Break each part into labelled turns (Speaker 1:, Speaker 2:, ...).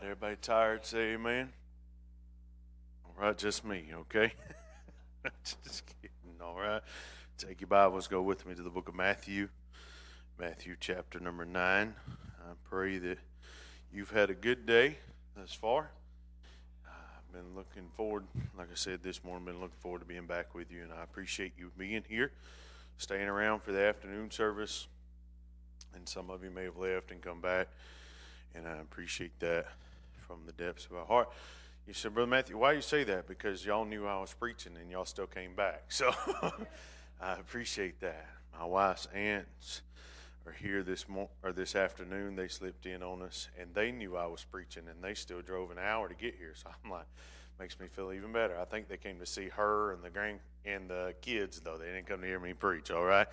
Speaker 1: right, everybody tired? Say amen. All right, just me, okay? just kidding, all right. Take your Bibles, go with me to the book of Matthew, Matthew chapter number 9. I pray that you've had a good day thus far. I've been looking forward, like I said this morning, been looking forward to being back with you, and I appreciate you being here, staying around for the afternoon service. And some of you may have left and come back and I appreciate that from the depths of our heart. You said, Brother Matthew, why you say that? Because y'all knew I was preaching and y'all still came back. So I appreciate that. My wife's aunts are here this mo- or this afternoon. They slipped in on us and they knew I was preaching and they still drove an hour to get here. So I'm like, makes me feel even better. I think they came to see her and the grand and the kids though. They didn't come to hear me preach. All right.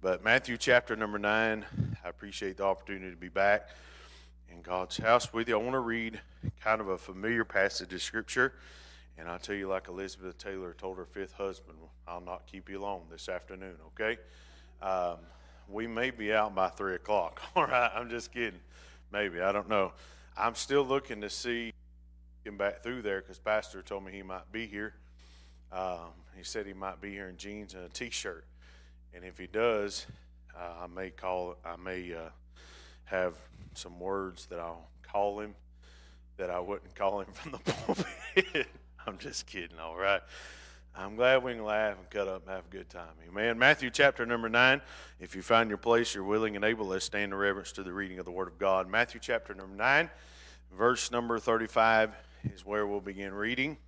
Speaker 1: But Matthew chapter number nine, I appreciate the opportunity to be back in God's house with you. I want to read kind of a familiar passage of Scripture. And I'll tell you, like Elizabeth Taylor told her fifth husband, I'll not keep you long this afternoon, okay? Um, we may be out by 3 o'clock, all right? I'm just kidding. Maybe, I don't know. I'm still looking to see him back through there because Pastor told me he might be here. Um, he said he might be here in jeans and a t shirt. And if he does, uh, I may call, I may uh, have some words that I'll call him that I wouldn't call him from the pulpit. I'm just kidding, all right. I'm glad we can laugh and cut up and have a good time. Amen. Matthew chapter number 9. If you find your place, you're willing and able, let's stand in reverence to the reading of the Word of God. Matthew chapter number 9, verse number 35 is where we'll begin reading.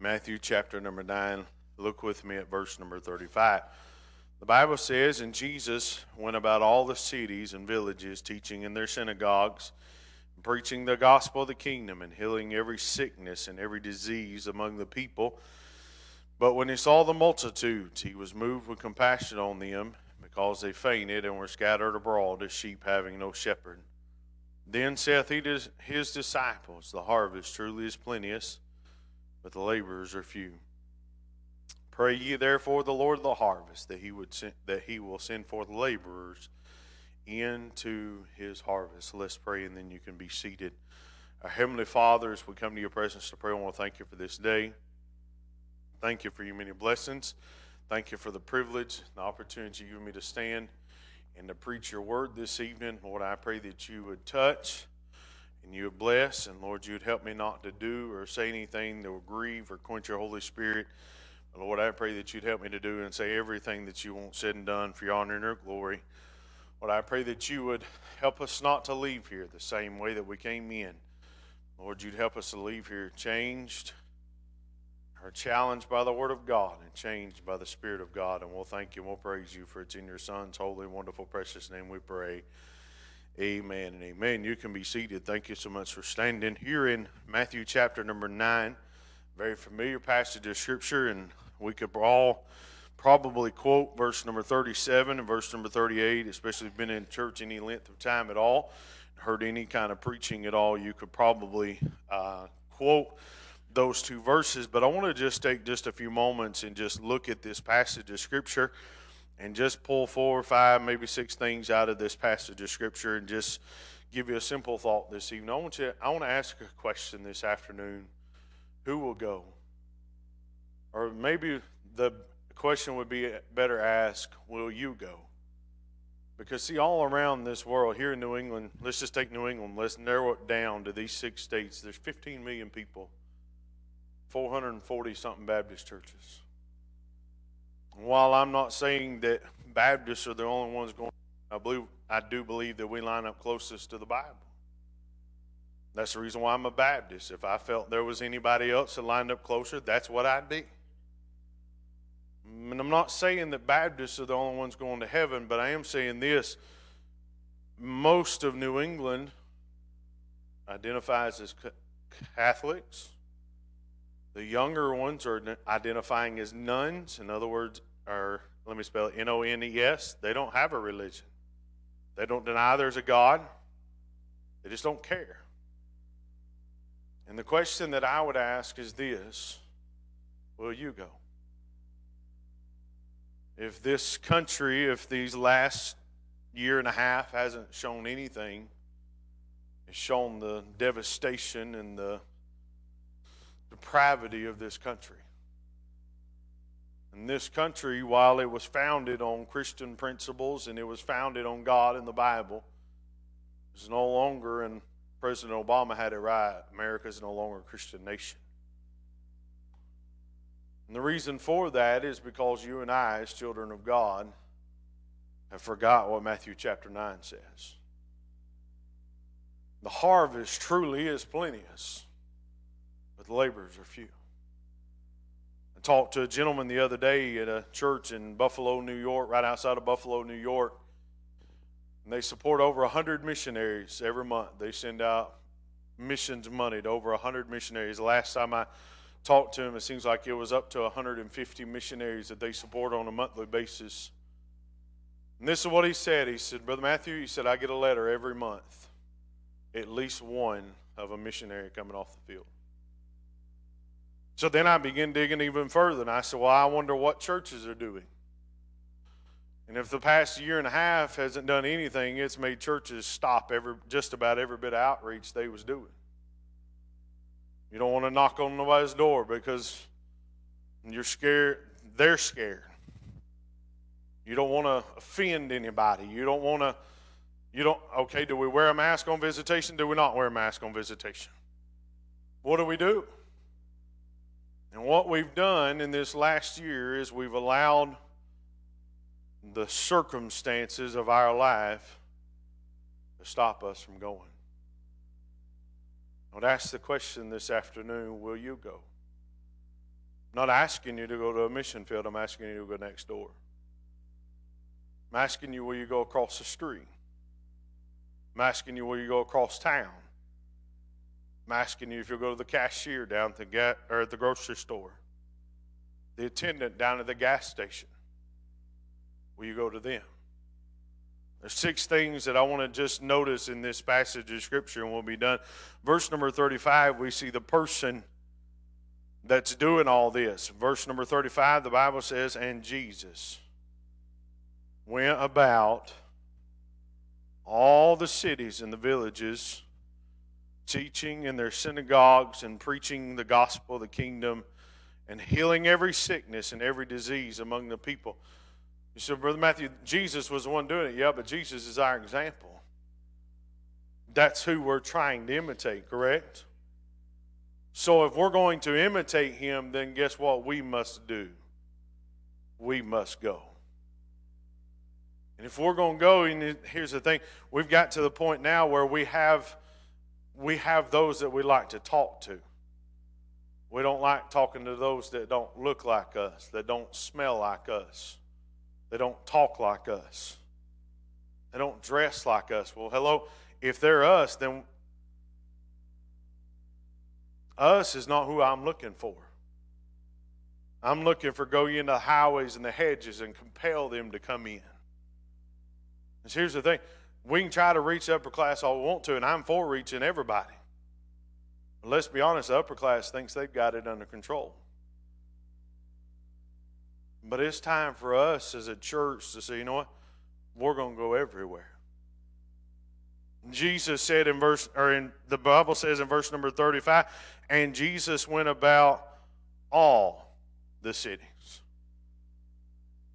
Speaker 1: Matthew chapter number 9. Look with me at verse number 35. The Bible says, And Jesus went about all the cities and villages, teaching in their synagogues, preaching the gospel of the kingdom, and healing every sickness and every disease among the people. But when he saw the multitudes, he was moved with compassion on them, because they fainted and were scattered abroad as sheep having no shepherd. Then saith he to his disciples, The harvest truly is plenteous, but the laborers are few. Pray ye therefore the Lord of the harvest that he would send, that he will send forth laborers into his harvest. Let's pray and then you can be seated. Our Heavenly Father, as we come to your presence to pray, I want to thank you for this day. Thank you for your many blessings. Thank you for the privilege, the opportunity you give me to stand and to preach your word this evening. Lord, I pray that you would touch and you would bless, and Lord, you would help me not to do or say anything that will grieve or quench your Holy Spirit. Lord, I pray that you'd help me to do and say everything that you want said and done for your honor and your glory. Lord, I pray that you would help us not to leave here the same way that we came in. Lord, you'd help us to leave here changed or challenged by the Word of God and changed by the Spirit of God. And we'll thank you and we'll praise you for it's in your Son's holy, wonderful, precious name we pray. Amen and amen. You can be seated. Thank you so much for standing here in Matthew chapter number 9. Very familiar passage of Scripture, and we could all probably quote verse number 37 and verse number 38, especially if you've been in church any length of time at all, heard any kind of preaching at all, you could probably uh, quote those two verses. But I want to just take just a few moments and just look at this passage of Scripture and just pull four or five, maybe six things out of this passage of Scripture and just give you a simple thought this evening. I want, you, I want to ask a question this afternoon. Who will go? Or maybe the question would be better asked, will you go? Because, see, all around this world, here in New England, let's just take New England, let's narrow it down to these six states. There's 15 million people, 440 something Baptist churches. While I'm not saying that Baptists are the only ones going, I believe I do believe that we line up closest to the Bible. That's the reason why I'm a Baptist. If I felt there was anybody else that lined up closer, that's what I'd be. And I'm not saying that Baptists are the only ones going to heaven, but I am saying this. Most of New England identifies as Catholics. The younger ones are identifying as nones. In other words, are let me spell it N O N E S. They don't have a religion. They don't deny there's a God. They just don't care. And the question that I would ask is this Will you go? If this country, if these last year and a half hasn't shown anything, it shown the devastation and the depravity of this country. And this country, while it was founded on Christian principles and it was founded on God and the Bible, is no longer, and President Obama had it right, America is no longer a Christian nation. And the reason for that is because you and I, as children of God, have forgot what Matthew chapter 9 says. The harvest truly is plenteous, but the laborers are few. I talked to a gentleman the other day at a church in Buffalo, New York, right outside of Buffalo, New York. And they support over 100 missionaries every month. They send out missions money to over 100 missionaries. Last time I talked to him, it seems like it was up to 150 missionaries that they support on a monthly basis. And this is what he said. He said, Brother Matthew, he said, I get a letter every month, at least one of a missionary coming off the field. So then I began digging even further, and I said, Well, I wonder what churches are doing. And if the past year and a half hasn't done anything, it's made churches stop every just about every bit of outreach they was doing. You don't want to knock on nobody's door because you're scared, they're scared. You don't want to offend anybody. You don't want to, you don't, okay, do we wear a mask on visitation? Do we not wear a mask on visitation? What do we do? And what we've done in this last year is we've allowed the circumstances of our life to stop us from going. I would ask the question this afternoon will you go? I'm not asking you to go to a mission field, I'm asking you to go next door. I'm asking you, will you go across the street? I'm asking you, will you go across town? I'm asking you if you'll go to the cashier down at the, or at the grocery store, the attendant down at the gas station. Will you go to them? There's six things that I want to just notice in this passage of Scripture, and we'll be done. Verse number 35, we see the person that's doing all this. Verse number 35, the Bible says, And Jesus went about all the cities and the villages, teaching in their synagogues and preaching the gospel of the kingdom and healing every sickness and every disease among the people. You said, Brother Matthew, Jesus was the one doing it. Yeah, but Jesus is our example. That's who we're trying to imitate, correct? So if we're going to imitate him, then guess what we must do? We must go. And if we're going to go, and here's the thing, we've got to the point now where we have we have those that we like to talk to. We don't like talking to those that don't look like us, that don't smell like us, they don't talk like us, they don't dress like us. Well, hello, if they're us, then us is not who I'm looking for. I'm looking for go into the highways and the hedges and compel them to come in. And here's the thing we can try to reach upper class all we want to, and I'm for reaching everybody. But let's be honest, the upper class thinks they've got it under control. But it's time for us as a church to say, you know what? We're going to go everywhere. Jesus said in verse, or in the Bible says in verse number 35, and Jesus went about all the cities.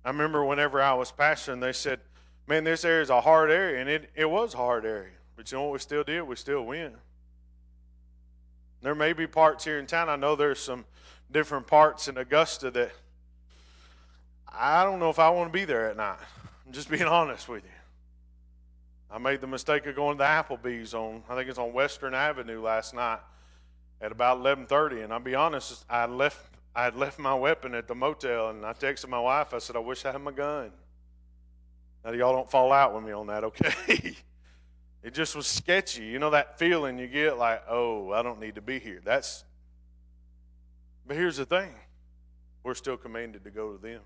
Speaker 1: I remember whenever I was pastoring, they said, man, this area is a hard area, and it, it was a hard area. But you know what we still did? We still win. There may be parts here in town. I know there's some different parts in Augusta that I don't know if I want to be there at night. I'm just being honest with you. I made the mistake of going to the Applebee's on I think it's on Western Avenue last night at about 11:30, and I'll be honest, I left I had left my weapon at the motel, and I texted my wife. I said, "I wish I had my gun." Now, y'all don't fall out with me on that, okay? it just was sketchy. You know that feeling you get like, oh, I don't need to be here. That's. But here's the thing we're still commanded to go to them.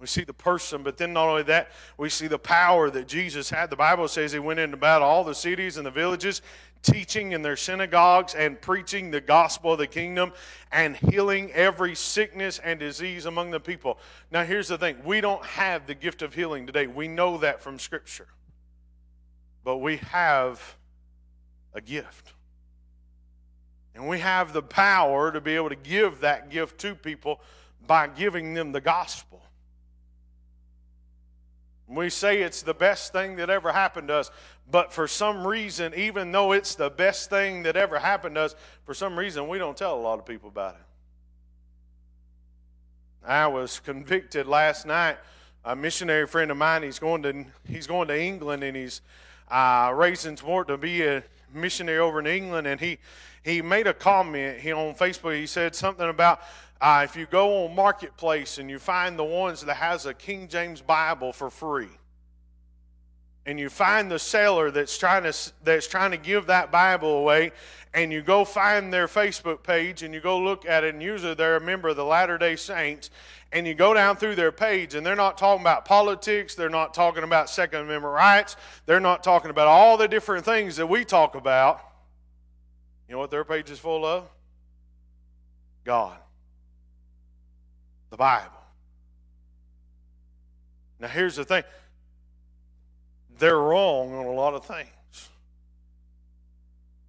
Speaker 1: We see the person, but then not only that, we see the power that Jesus had. The Bible says he went into about all the cities and the villages, teaching in their synagogues and preaching the gospel of the kingdom and healing every sickness and disease among the people. Now, here's the thing we don't have the gift of healing today. We know that from Scripture. But we have a gift. And we have the power to be able to give that gift to people by giving them the gospel. We say it's the best thing that ever happened to us, but for some reason, even though it's the best thing that ever happened to us, for some reason we don't tell a lot of people about it. I was convicted last night. A missionary friend of mine, he's going to he's going to England and he's uh, raising support to be a missionary over in England, and he he made a comment he, on Facebook. He said something about uh, if you go on Marketplace and you find the ones that has a King James Bible for free, and you find the seller that's trying to that's trying to give that Bible away, and you go find their Facebook page and you go look at it, and usually they're a member of the Latter Day Saints, and you go down through their page, and they're not talking about politics, they're not talking about Second Amendment rights, they're not talking about all the different things that we talk about. You know what their page is full of? God the Bible. Now, here's the thing they're wrong on a lot of things.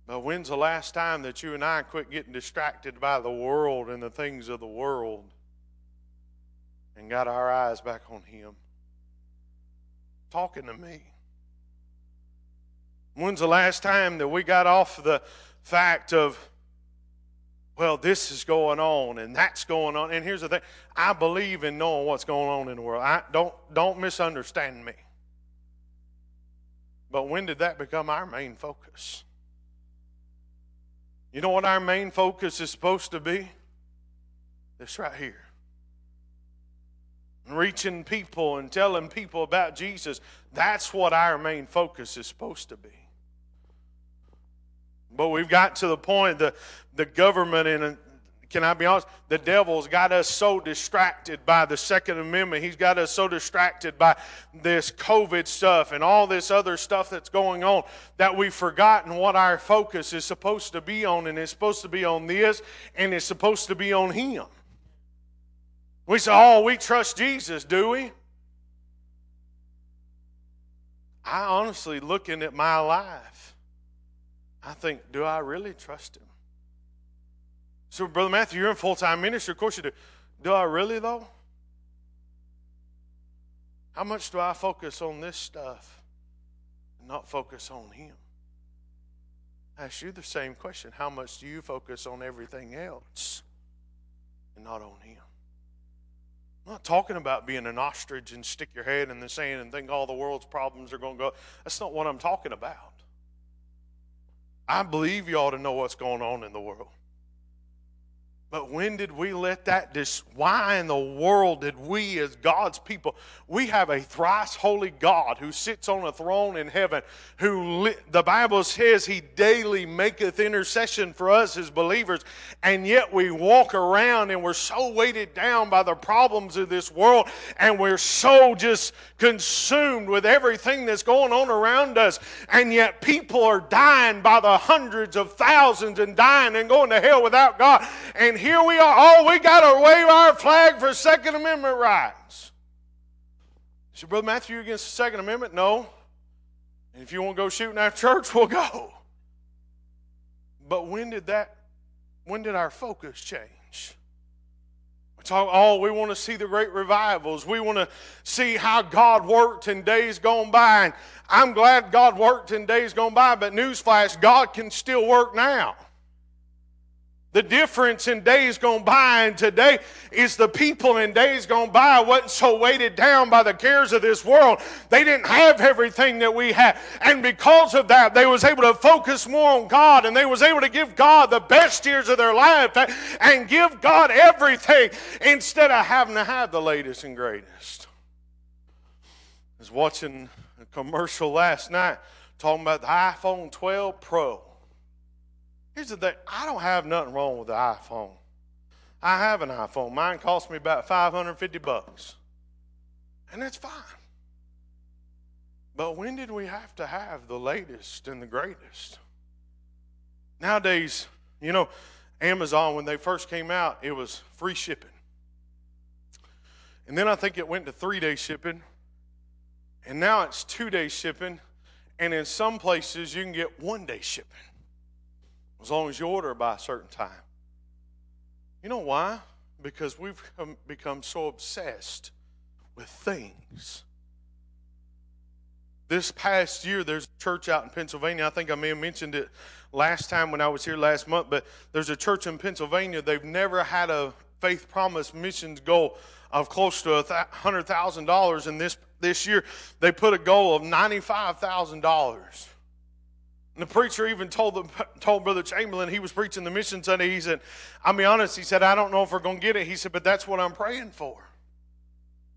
Speaker 1: But when's the last time that you and I quit getting distracted by the world and the things of the world and got our eyes back on Him? Talking to me. When's the last time that we got off the fact of well, this is going on and that's going on. And here's the thing I believe in knowing what's going on in the world. I, don't, don't misunderstand me. But when did that become our main focus? You know what our main focus is supposed to be? This right here. Reaching people and telling people about Jesus. That's what our main focus is supposed to be. But we've got to the point the the government and uh, can I be honest? The devil's got us so distracted by the Second Amendment. He's got us so distracted by this COVID stuff and all this other stuff that's going on that we've forgotten what our focus is supposed to be on. And it's supposed to be on this and it's supposed to be on Him. We say, oh, we trust Jesus, do we? I honestly, looking at my life, I think, do I really trust him? So, Brother Matthew, you're in full time ministry. Of course you do. Do I really, though? How much do I focus on this stuff and not focus on him? I ask you the same question. How much do you focus on everything else and not on him? I'm not talking about being an ostrich and stick your head in the sand and think all the world's problems are going to go. That's not what I'm talking about. I believe you ought to know what's going on in the world. But when did we let that dis- why in the world did we as God's people we have a thrice holy God who sits on a throne in heaven who li- the Bible says he daily maketh intercession for us as believers and yet we walk around and we're so weighted down by the problems of this world and we're so just consumed with everything that's going on around us and yet people are dying by the hundreds of thousands and dying and going to hell without God and here we are. Oh, we got to wave our flag for Second Amendment rights. So, Brother Matthew, you against the Second Amendment? No. And if you want to go shooting after church, we'll go. But when did that, when did our focus change? We talk, oh, we want to see the great revivals. We want to see how God worked in days gone by. And I'm glad God worked in days gone by, but newsflash, God can still work now. The difference in days gone by and today is the people in days gone by wasn't so weighted down by the cares of this world. They didn't have everything that we have. And because of that, they was able to focus more on God and they was able to give God the best years of their life and give God everything instead of having to have the latest and greatest. I was watching a commercial last night talking about the iPhone 12 Pro. Here's the thing I don't have nothing wrong with the iPhone. I have an iPhone. Mine cost me about 550 bucks. And that's fine. But when did we have to have the latest and the greatest? Nowadays, you know, Amazon, when they first came out, it was free shipping. And then I think it went to three day shipping. And now it's two day shipping. And in some places, you can get one day shipping as long as you order by a certain time. You know why? Because we've become so obsessed with things. This past year, there's a church out in Pennsylvania. I think I may have mentioned it last time when I was here last month, but there's a church in Pennsylvania. They've never had a faith promise missions goal of close to $100,000. And this, this year, they put a goal of $95,000. And the preacher even told, the, told Brother Chamberlain, he was preaching the mission Sunday, he said, I'll be honest, he said, I don't know if we're going to get it. He said, but that's what I'm praying for.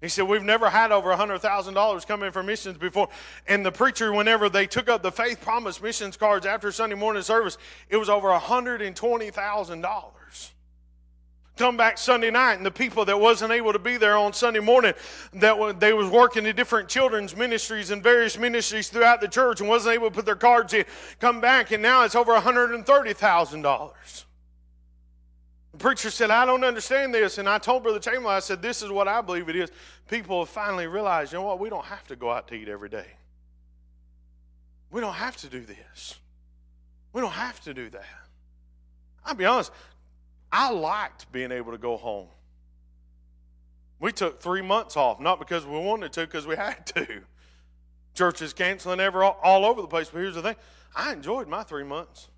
Speaker 1: He said, We've never had over $100,000 come in for missions before. And the preacher, whenever they took up the faith promise missions cards after Sunday morning service, it was over $120,000 come back Sunday night, and the people that wasn't able to be there on Sunday morning, that they was working in different children's ministries and various ministries throughout the church and wasn't able to put their cards in, come back, and now it's over $130,000. The preacher said, I don't understand this. And I told Brother Chamberlain, I said, this is what I believe it is. People have finally realized, you know what, we don't have to go out to eat every day. We don't have to do this. We don't have to do that. I'll be honest, I liked being able to go home. We took three months off, not because we wanted to, because we had to. Churches canceling ever all, all over the place. But here's the thing I enjoyed my three months.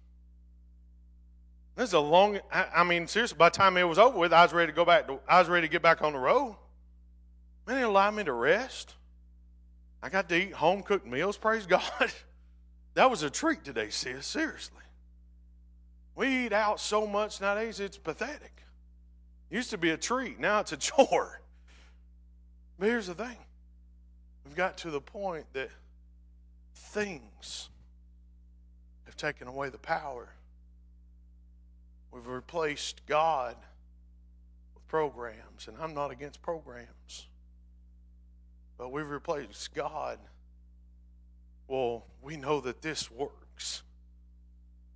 Speaker 1: This is a long, I, I mean, seriously, by the time it was over with, I was ready to go back, to, I was ready to get back on the road. Man, it allowed me to rest. I got to eat home cooked meals, praise God. that was a treat today, sis, seriously. We eat out so much nowadays, it's pathetic. used to be a treat, now it's a chore. But here's the thing we've got to the point that things have taken away the power. We've replaced God with programs, and I'm not against programs, but we've replaced God. Well, we know that this works.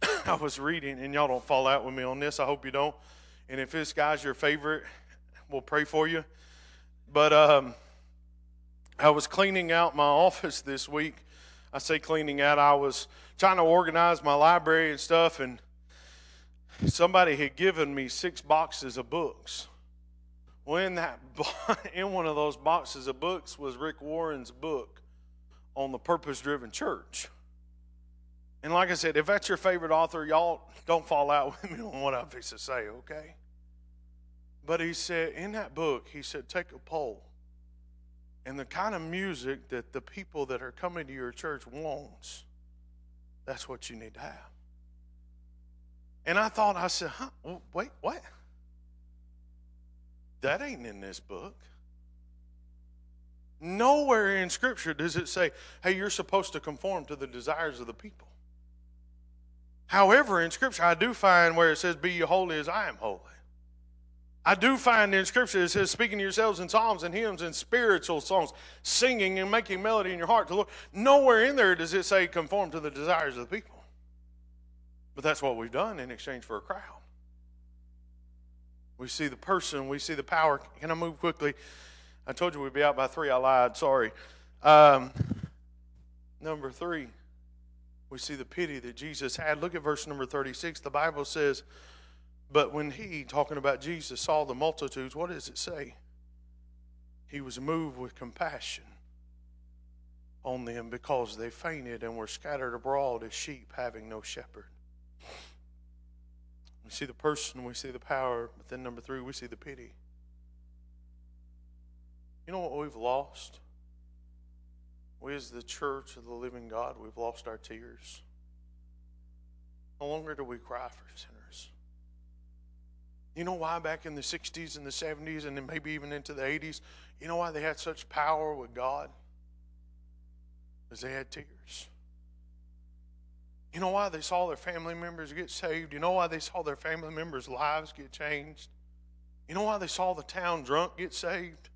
Speaker 1: I was reading, and y'all don't fall out with me on this. I hope you don't. And if this guy's your favorite, we'll pray for you. But um, I was cleaning out my office this week. I say cleaning out, I was trying to organize my library and stuff, and somebody had given me six boxes of books. Well, in, that, in one of those boxes of books was Rick Warren's book on the purpose driven church. And like I said, if that's your favorite author, y'all don't fall out with me on what I'm fixing to say, okay? But he said, in that book, he said, take a poll. And the kind of music that the people that are coming to your church wants, that's what you need to have. And I thought, I said, huh, wait, what? That ain't in this book. Nowhere in Scripture does it say, hey, you're supposed to conform to the desires of the people. However, in Scripture, I do find where it says, Be ye holy as I am holy. I do find in Scripture it says, Speaking to yourselves in psalms and hymns and spiritual songs, singing and making melody in your heart to the Lord. Nowhere in there does it say, Conform to the desires of the people. But that's what we've done in exchange for a crowd. We see the person, we see the power. Can I move quickly? I told you we'd be out by three. I lied. Sorry. Um, number three we see the pity that Jesus had. Look at verse number 36. The Bible says, But when he, talking about Jesus, saw the multitudes, what does it say? He was moved with compassion on them because they fainted and were scattered abroad as sheep having no shepherd. We see the person, we see the power, but then number three, we see the pity. You know what we've lost? We, as the church of the living God, we've lost our tears. No longer do we cry for sinners. You know why back in the 60s and the 70s and then maybe even into the 80s, you know why they had such power with God? Because they had tears. You know why they saw their family members get saved? You know why they saw their family members' lives get changed? You know why they saw the town drunk get saved?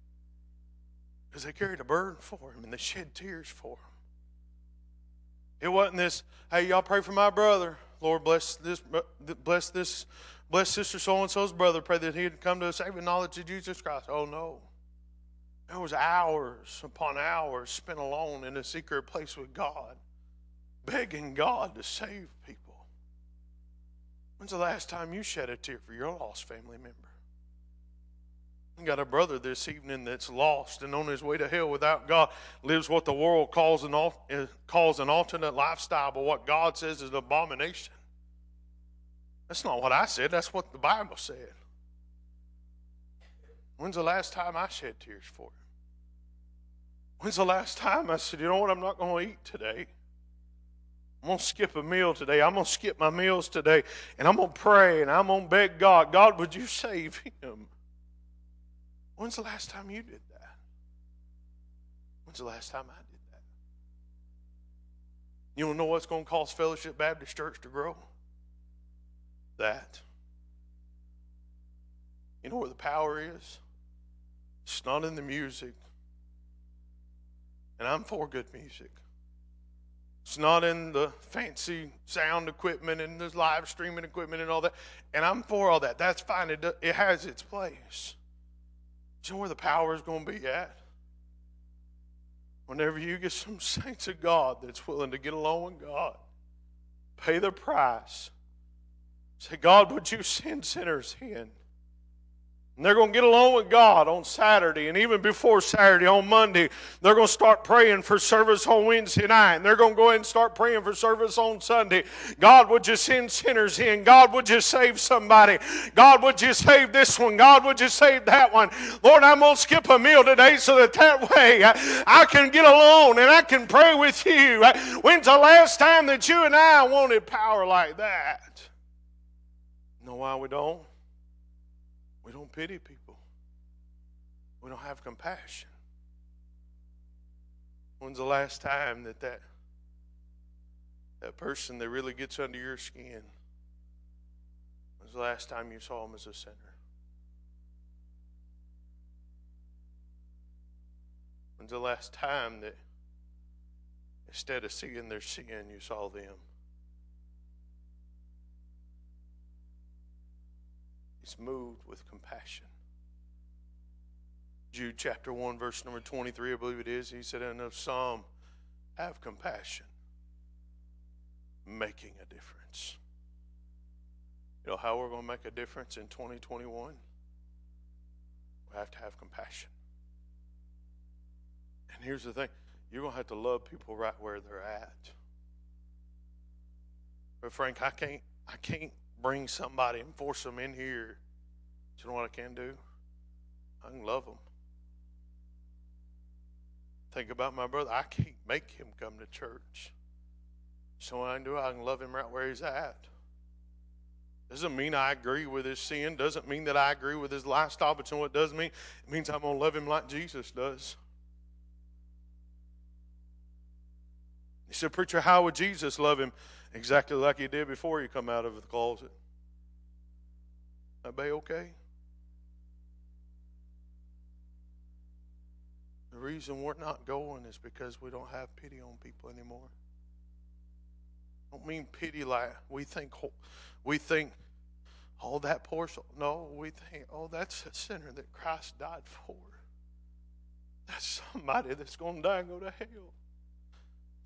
Speaker 1: Because they carried a burden for him and they shed tears for him. It wasn't this, hey, y'all pray for my brother. Lord, bless this, bless this, bless Sister so and so's brother. Pray that he'd come to a saving knowledge of Jesus Christ. Oh, no. There was hours upon hours spent alone in a secret place with God begging God to save people. When's the last time you shed a tear for your lost family member? Got a brother this evening that's lost and on his way to hell without God, lives what the world calls an, uh, calls an alternate lifestyle, but what God says is an abomination. That's not what I said, that's what the Bible said. When's the last time I shed tears for him? When's the last time I said, you know what, I'm not going to eat today? I'm going to skip a meal today. I'm going to skip my meals today. And I'm going to pray and I'm going to beg God, God, would you save him? When's the last time you did that? When's the last time I did that? You don't know what's going to cause Fellowship Baptist Church to grow? That. You know where the power is? It's not in the music. And I'm for good music. It's not in the fancy sound equipment and the live streaming equipment and all that. And I'm for all that. That's fine. It, it has its place. Do you know where the power is going to be at? Whenever you get some saints of God that's willing to get along with God, pay the price. Say, God, would you send sinners in? And they're going to get along with God on Saturday. And even before Saturday, on Monday, they're going to start praying for service on Wednesday night. And they're going to go ahead and start praying for service on Sunday. God, would you send sinners in? God, would you save somebody? God, would you save this one? God, would you save that one? Lord, I'm going to skip a meal today so that that way uh, I can get alone and I can pray with you. Uh, when's the last time that you and I wanted power like that? know why we don't? We don't pity people. We don't have compassion. When's the last time that that, that person that really gets under your skin, when's the last time you saw them as a sinner? When's the last time that instead of seeing their sin, you saw them? He's moved with compassion. Jude chapter 1, verse number 23, I believe it is. He said, And of some have compassion, making a difference. You know how we're going to make a difference in 2021? We have to have compassion. And here's the thing you're going to have to love people right where they're at. But Frank, I can't I can't bring somebody and force them in here. You know what I can do? I can love them. Think about my brother. I can't make him come to church. So what I can do, I can love him right where he's at. Doesn't mean I agree with his sin. Doesn't mean that I agree with his lifestyle. But you know what it does mean? It means I'm going to love him like Jesus does. He said, Preacher, how would Jesus love him? Exactly like you did before you come out of the closet. That be okay? The reason we're not going is because we don't have pity on people anymore. I don't mean pity like we think we think oh that poor soul. No, we think oh that's a sinner that Christ died for. That's somebody that's going to die and go to hell.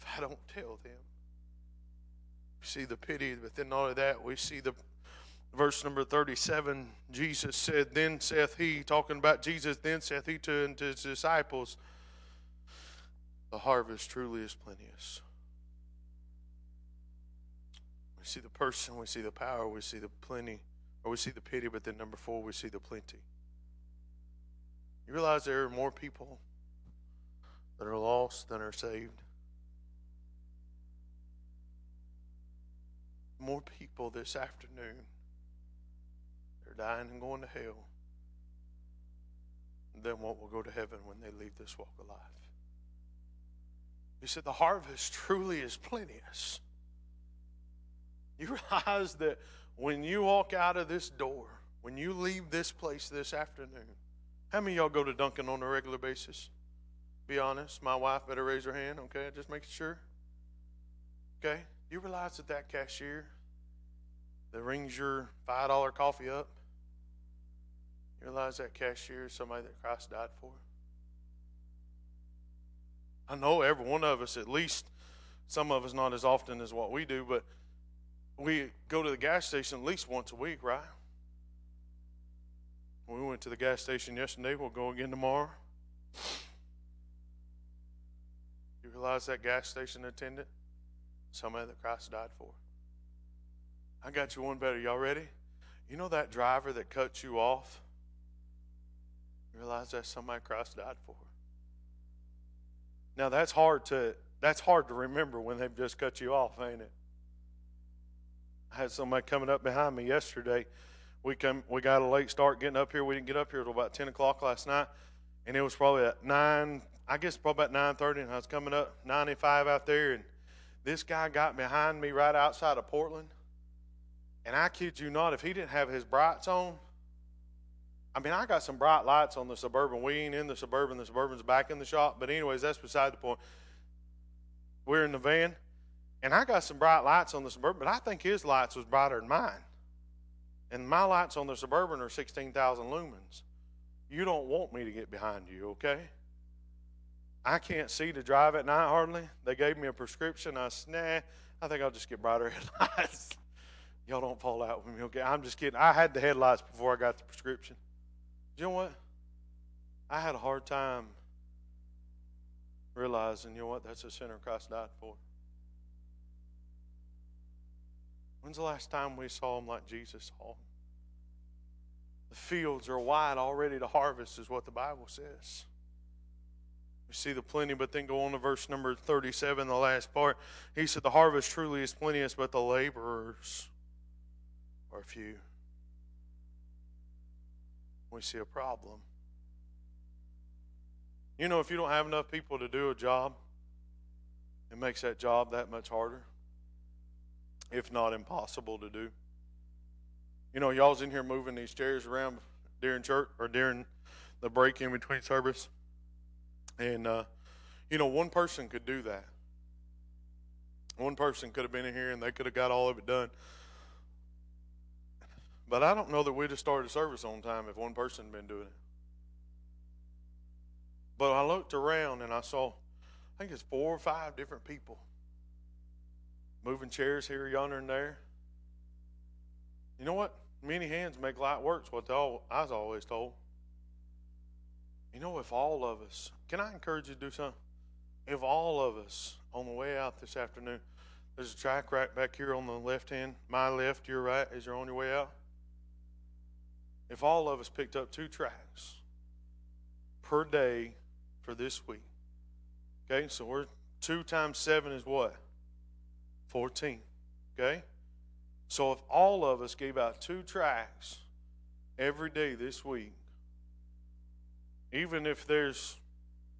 Speaker 1: If I don't tell them. See the pity, but then all of that, we see the verse number 37 jesus said then saith he talking about jesus then saith he to, to his disciples the harvest truly is plenteous we see the person we see the power we see the plenty or we see the pity but then number four we see the plenty. You realize there are more people that are lost than are saved more people this afternoon. They're dying and going to hell than what will go to heaven when they leave this walk of life. He said, The harvest truly is plenteous. You realize that when you walk out of this door, when you leave this place this afternoon, how many y'all go to Dunkin' on a regular basis? Be honest. My wife better raise her hand, okay? Just making sure. Okay? You realize that that cashier that rings your $5 coffee up, you realize that cashier is somebody that Christ died for? I know every one of us at least some of us not as often as what we do, but we go to the gas station at least once a week, right? We went to the gas station yesterday. We'll go again tomorrow. You realize that gas station attendant? Somebody that Christ died for. I got you one better. Y'all ready? You know that driver that cuts you off? You realize that's somebody Christ died for. Now that's hard to that's hard to remember when they've just cut you off, ain't it? I had somebody coming up behind me yesterday. We come we got a late start getting up here. We didn't get up here until about ten o'clock last night. And it was probably at nine I guess probably about nine thirty and I was coming up ninety oh five out there and this guy got behind me right outside of Portland. And I kid you not, if he didn't have his brights on, I mean, I got some bright lights on the Suburban. We ain't in the Suburban. The Suburban's back in the shop. But, anyways, that's beside the point. We're in the van, and I got some bright lights on the Suburban, but I think his lights was brighter than mine. And my lights on the Suburban are 16,000 lumens. You don't want me to get behind you, okay? I can't see to drive at night hardly. They gave me a prescription. I said, nah, I think I'll just get brighter headlights. Y'all don't fall out with me, okay? I'm just kidding. I had the headlights before I got the prescription. You know what? I had a hard time realizing, you know what, that's a sinner Christ died for. When's the last time we saw him like Jesus saw him? The fields are wide already to harvest, is what the Bible says. We see the plenty, but then go on to verse number 37, the last part. He said, The harvest truly is plenteous, but the laborers are few we see a problem. You know, if you don't have enough people to do a job, it makes that job that much harder, if not impossible to do. You know, y'all's in here moving these chairs around during church or during the break in between service. And, uh, you know, one person could do that. One person could have been in here and they could have got all of it done. But I don't know that we'd have started service on time if one person had been doing it. But I looked around and I saw, I think it's four or five different people moving chairs here, yonder, and there. You know what? Many hands make light works, what all, I was always told. You know, if all of us, can I encourage you to do something? If all of us on the way out this afternoon, there's a track right back here on the left hand, my left, your right, as you're on your way out if all of us picked up two tracts per day for this week. Okay, so we're two times seven is what? 14. Okay? So if all of us gave out two tracks every day this week, even if there's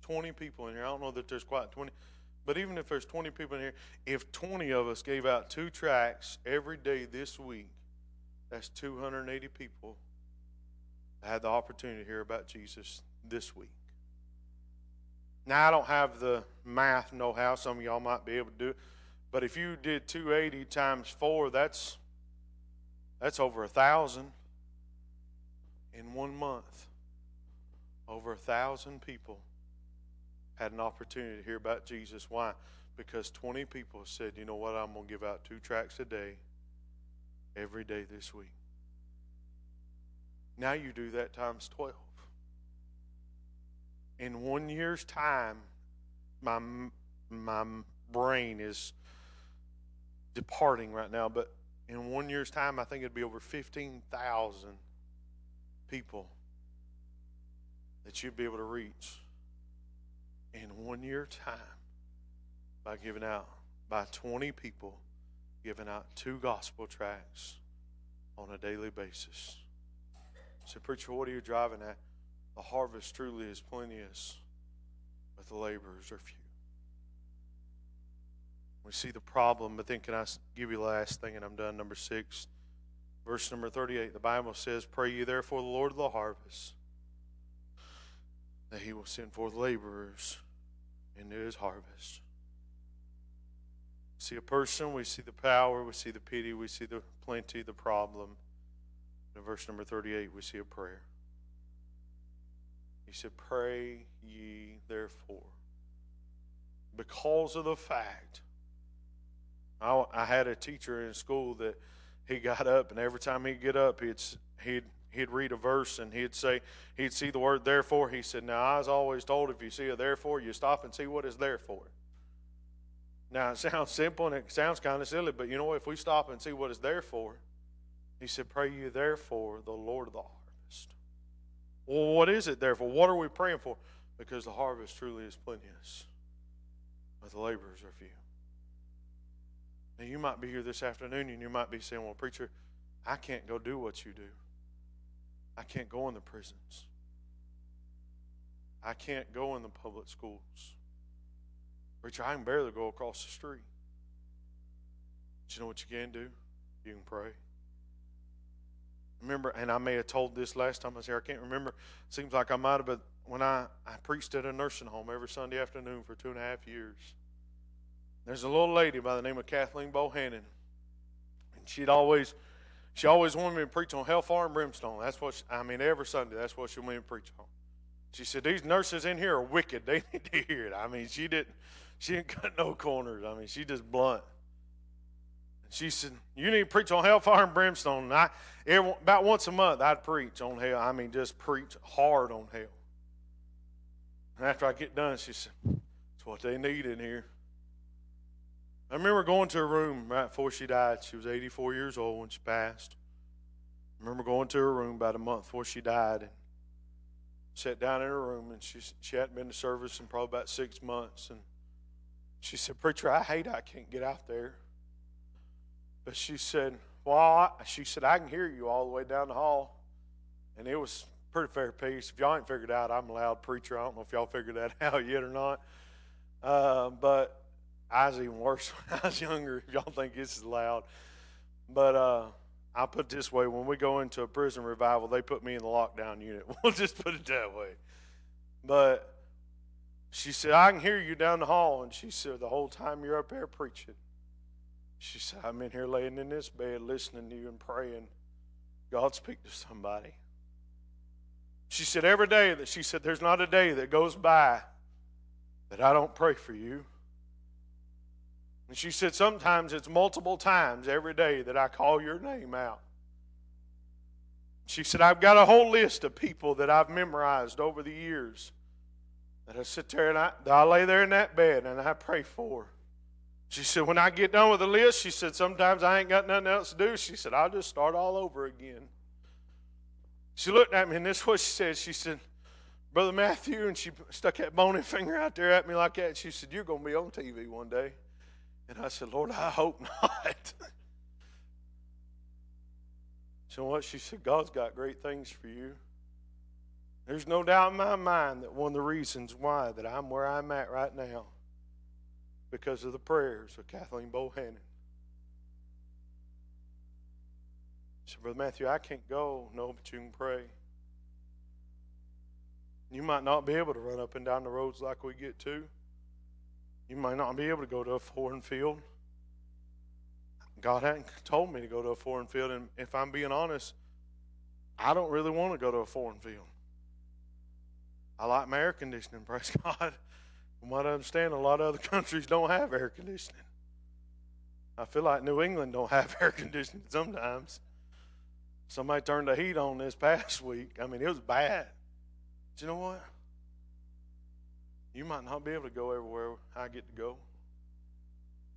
Speaker 1: 20 people in here, I don't know that there's quite 20, but even if there's 20 people in here, if 20 of us gave out two tracts every day this week, that's 280 people I had the opportunity to hear about Jesus this week. Now, I don't have the math know how. Some of y'all might be able to do it. But if you did 280 times 4, that's, that's over a 1,000 in one month. Over a 1,000 people had an opportunity to hear about Jesus. Why? Because 20 people said, you know what, I'm going to give out two tracts a day every day this week. Now you do that times 12. In one year's time, my, my brain is departing right now, but in one year's time, I think it'd be over 15,000 people that you'd be able to reach in one year time by giving out, by 20 people giving out two gospel tracts on a daily basis. So, preacher, what are you driving at? The harvest truly is plenteous, but the laborers are few. We see the problem, but then can I give you last thing and I'm done? Number six, verse number 38. The Bible says, Pray ye therefore the Lord of the harvest that he will send forth laborers into his harvest. See a person, we see the power, we see the pity, we see the plenty, the problem. In verse number 38, we see a prayer. He said, Pray ye therefore, because of the fact I, I had a teacher in school that he got up, and every time he'd get up, he'd he'd he'd read a verse and he'd say he'd see the word therefore. He said, "Now I was always told if you see a therefore, you stop and see what is there for." Now it sounds simple and it sounds kind of silly, but you know? If we stop and see what is there for, he said, "Pray you therefore the Lord of the harvest." Well, what is it therefore? What are we praying for? Because the harvest truly is plenteous, but the laborers are few. Now, you might be here this afternoon and you might be saying, Well, preacher, I can't go do what you do. I can't go in the prisons. I can't go in the public schools. Preacher, I can barely go across the street. But you know what you can do? You can pray. Remember, and I may have told this last time I was here, I can't remember. Seems like I might have, but when I, I preached at a nursing home every Sunday afternoon for two and a half years. There's a little lady by the name of Kathleen Bohannon, and she'd always, she always wanted me to preach on hellfire and brimstone. That's what she, I mean. Every Sunday, that's what she wanted me to preach on. She said, "These nurses in here are wicked. They need to hear it." I mean, she didn't, she didn't cut no corners. I mean, she just blunt. And she said, "You need to preach on hellfire and brimstone." And I, every, about once a month, I'd preach on hell. I mean, just preach hard on hell. And after I get done, she said, "It's what they need in here." I remember going to her room right before she died. She was 84 years old when she passed. I remember going to her room about a month before she died and sat down in her room, and she she hadn't been to service in probably about six months. And she said, "Preacher, I hate I can't get out there." But she said, "Well, I, she said I can hear you all the way down the hall," and it was pretty fair piece. If y'all ain't figured out, I'm a loud preacher. I don't know if y'all figured that out yet or not. Uh, but I was even worse when I was younger. If y'all think this is loud, but uh, I'll put this way: when we go into a prison revival, they put me in the lockdown unit. We'll just put it that way. But she said, "I can hear you down the hall," and she said, "The whole time you're up there preaching." She said, "I'm in here laying in this bed, listening to you and praying. God speak to somebody." She said, "Every day that she said, there's not a day that goes by that I don't pray for you." And she said, Sometimes it's multiple times every day that I call your name out. She said, I've got a whole list of people that I've memorized over the years that I sit there and I, I lay there in that bed and I pray for. She said, When I get done with the list, she said, Sometimes I ain't got nothing else to do. She said, I'll just start all over again. She looked at me and this is what she said. She said, Brother Matthew, and she stuck that bony finger out there at me like that. She said, You're going to be on TV one day. And I said, Lord, I hope not. so what? She said, God's got great things for you. There's no doubt in my mind that one of the reasons why that I'm where I'm at right now because of the prayers of Kathleen Bohannon. So, Brother Matthew, I can't go. No, but you can pray. You might not be able to run up and down the roads like we get to. You might not be able to go to a foreign field. God hadn't told me to go to a foreign field, and if I'm being honest, I don't really want to go to a foreign field. I like my air conditioning, praise God. From what I understand, a lot of other countries don't have air conditioning. I feel like New England don't have air conditioning sometimes. Somebody turned the heat on this past week. I mean, it was bad. You know what? You might not be able to go everywhere I get to go.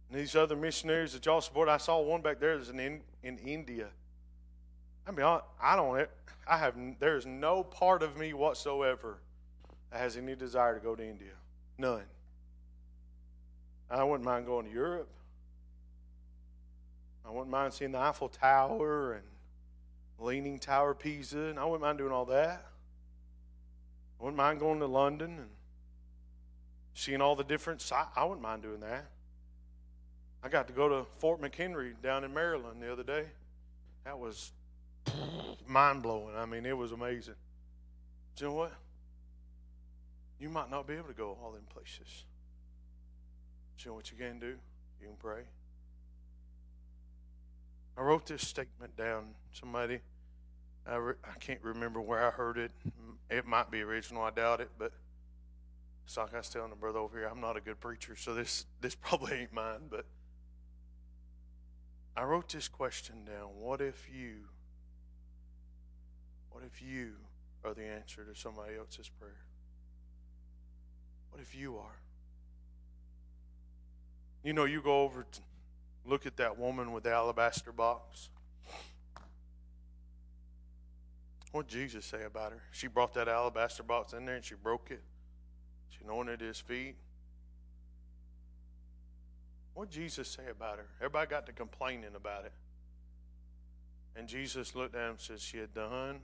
Speaker 1: And these other missionaries that y'all support, I saw one back there in, in India. I mean, I, I don't, I have, there's no part of me whatsoever that has any desire to go to India. None. I wouldn't mind going to Europe. I wouldn't mind seeing the Eiffel Tower and Leaning Tower Pisa, and I wouldn't mind doing all that. I wouldn't mind going to London and seeing all the different sites. I wouldn't mind doing that. I got to go to Fort McHenry down in Maryland the other day. That was mind blowing. I mean, it was amazing. But you know what? You might not be able to go all them places. But you know what you can do? You can pray. I wrote this statement down. Somebody, I, re, I can't remember where I heard it. It might be original. I doubt it, but it's like I was telling the brother over here, I'm not a good preacher, so this this probably ain't mine. But I wrote this question down. What if you, what if you are the answer to somebody else's prayer? What if you are? You know, you go over to look at that woman with the alabaster box. What did Jesus say about her? She brought that alabaster box in there and she broke it. Anointed his feet. What did Jesus say about her? Everybody got to complaining about it. And Jesus looked at him and said, She had done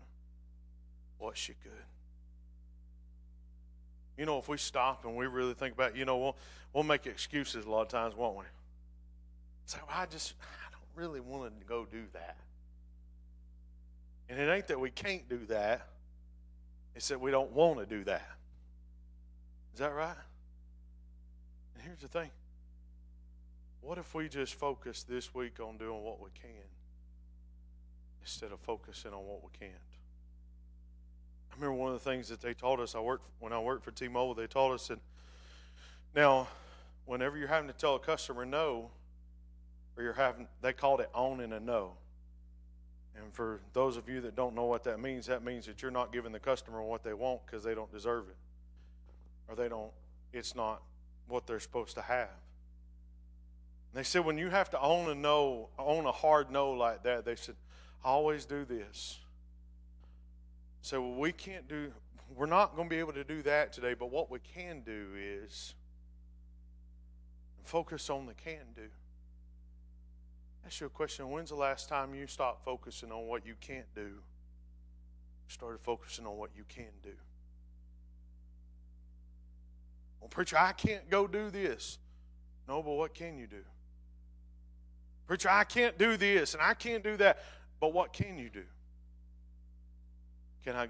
Speaker 1: what she could. You know, if we stop and we really think about, you know, we'll, we'll make excuses a lot of times, won't we? Well, I just, I don't really want to go do that. And it ain't that we can't do that, it's that we don't want to do that. Is that right? And here's the thing what if we just focus this week on doing what we can instead of focusing on what we can't? I remember one of the things that they taught us. I worked when I worked for T-Mobile. They taught us that now, whenever you're having to tell a customer no, or you're having, they called it on and a no. And for those of you that don't know what that means, that means that you're not giving the customer what they want because they don't deserve it, or they don't. It's not what they're supposed to have. And they said when you have to own a no, own a hard no like that, they said, always do this. So well, we can't do. We're not going to be able to do that today. But what we can do is focus on the can do. Ask you a question. When's the last time you stopped focusing on what you can't do? Started focusing on what you can do. Well, preacher, I can't go do this. No, but what can you do? Preacher, I can't do this and I can't do that. But what can you do? Can I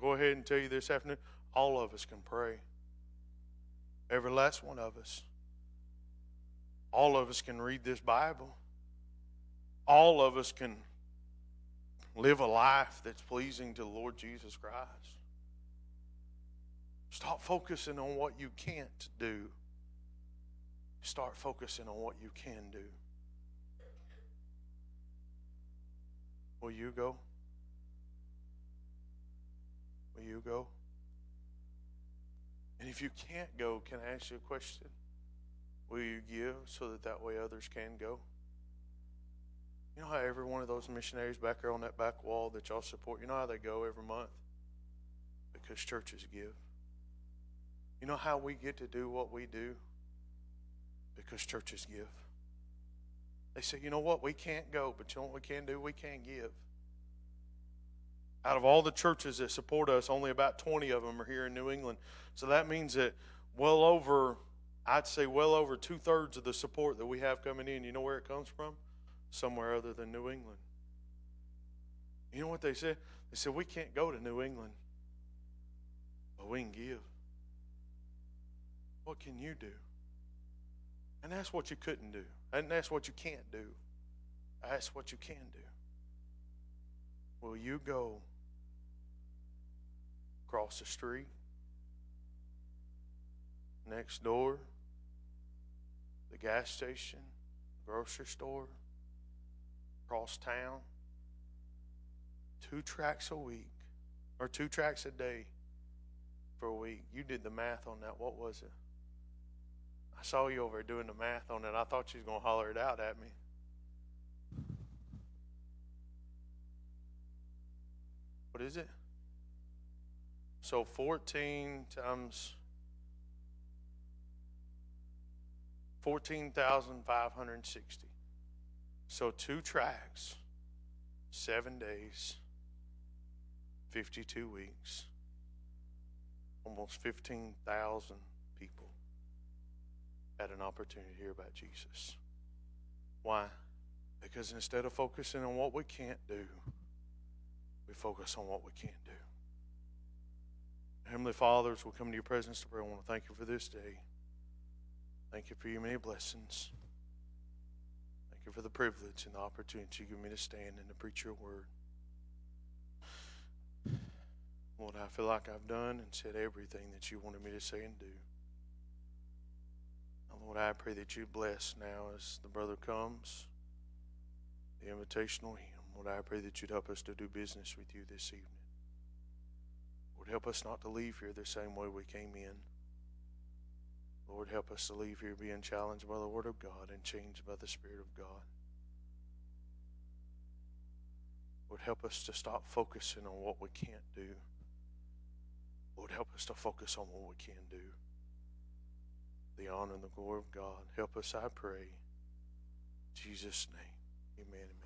Speaker 1: go ahead and tell you this afternoon? All of us can pray. Every last one of us. All of us can read this Bible. All of us can live a life that's pleasing to the Lord Jesus Christ. Stop focusing on what you can't do. Start focusing on what you can do. Will you go? Will you go? And if you can't go, can I ask you a question? Will you give so that that way others can go? You know how every one of those missionaries back there on that back wall that y'all support, you know how they go every month? Because churches give. You know how we get to do what we do? Because churches give. They say, you know what, we can't go, but you know what we can do? We can give. Out of all the churches that support us, only about 20 of them are here in New England. So that means that well over, I'd say well over two thirds of the support that we have coming in, you know where it comes from? Somewhere other than New England. You know what they said? They said, we can't go to New England, but we can give. What can you do? And that's what you couldn't do. And that's what you can't do. That's what you can do. Will you go across the street, next door, the gas station, grocery store, across town? Two tracts a week, or two tracts a day for a week. You did the math on that. What was it? I saw you over doing the math on it. I thought you was going to holler it out at me. What is it? So 14 times 14,560. So two tracts, seven days, 52 weeks, almost 15,000 people had an opportunity to hear about Jesus. Why? Because instead of focusing on what we can't do, we focus on what we can do. Heavenly Fathers, as we come to your presence to pray, I want to thank you for this day. Thank you for your many blessings. Thank you for the privilege and the opportunity you give me to stand and to preach your word. Lord, I feel like I've done and said everything that you wanted me to say and do. Lord, I pray that you bless now as the brother comes. the invitational hymn. Lord, I pray that you'd help us to do business with you this evening. Lord, help us not to leave here the same way we came in. Lord, help us to leave here being challenged by the Word of God and changed by the Spirit of God. Lord, help us to stop focusing on what we can't do. Lord, help us to focus on what we can do. The honor and the glory of God. Help us, I pray. In Jesus' name. Amen.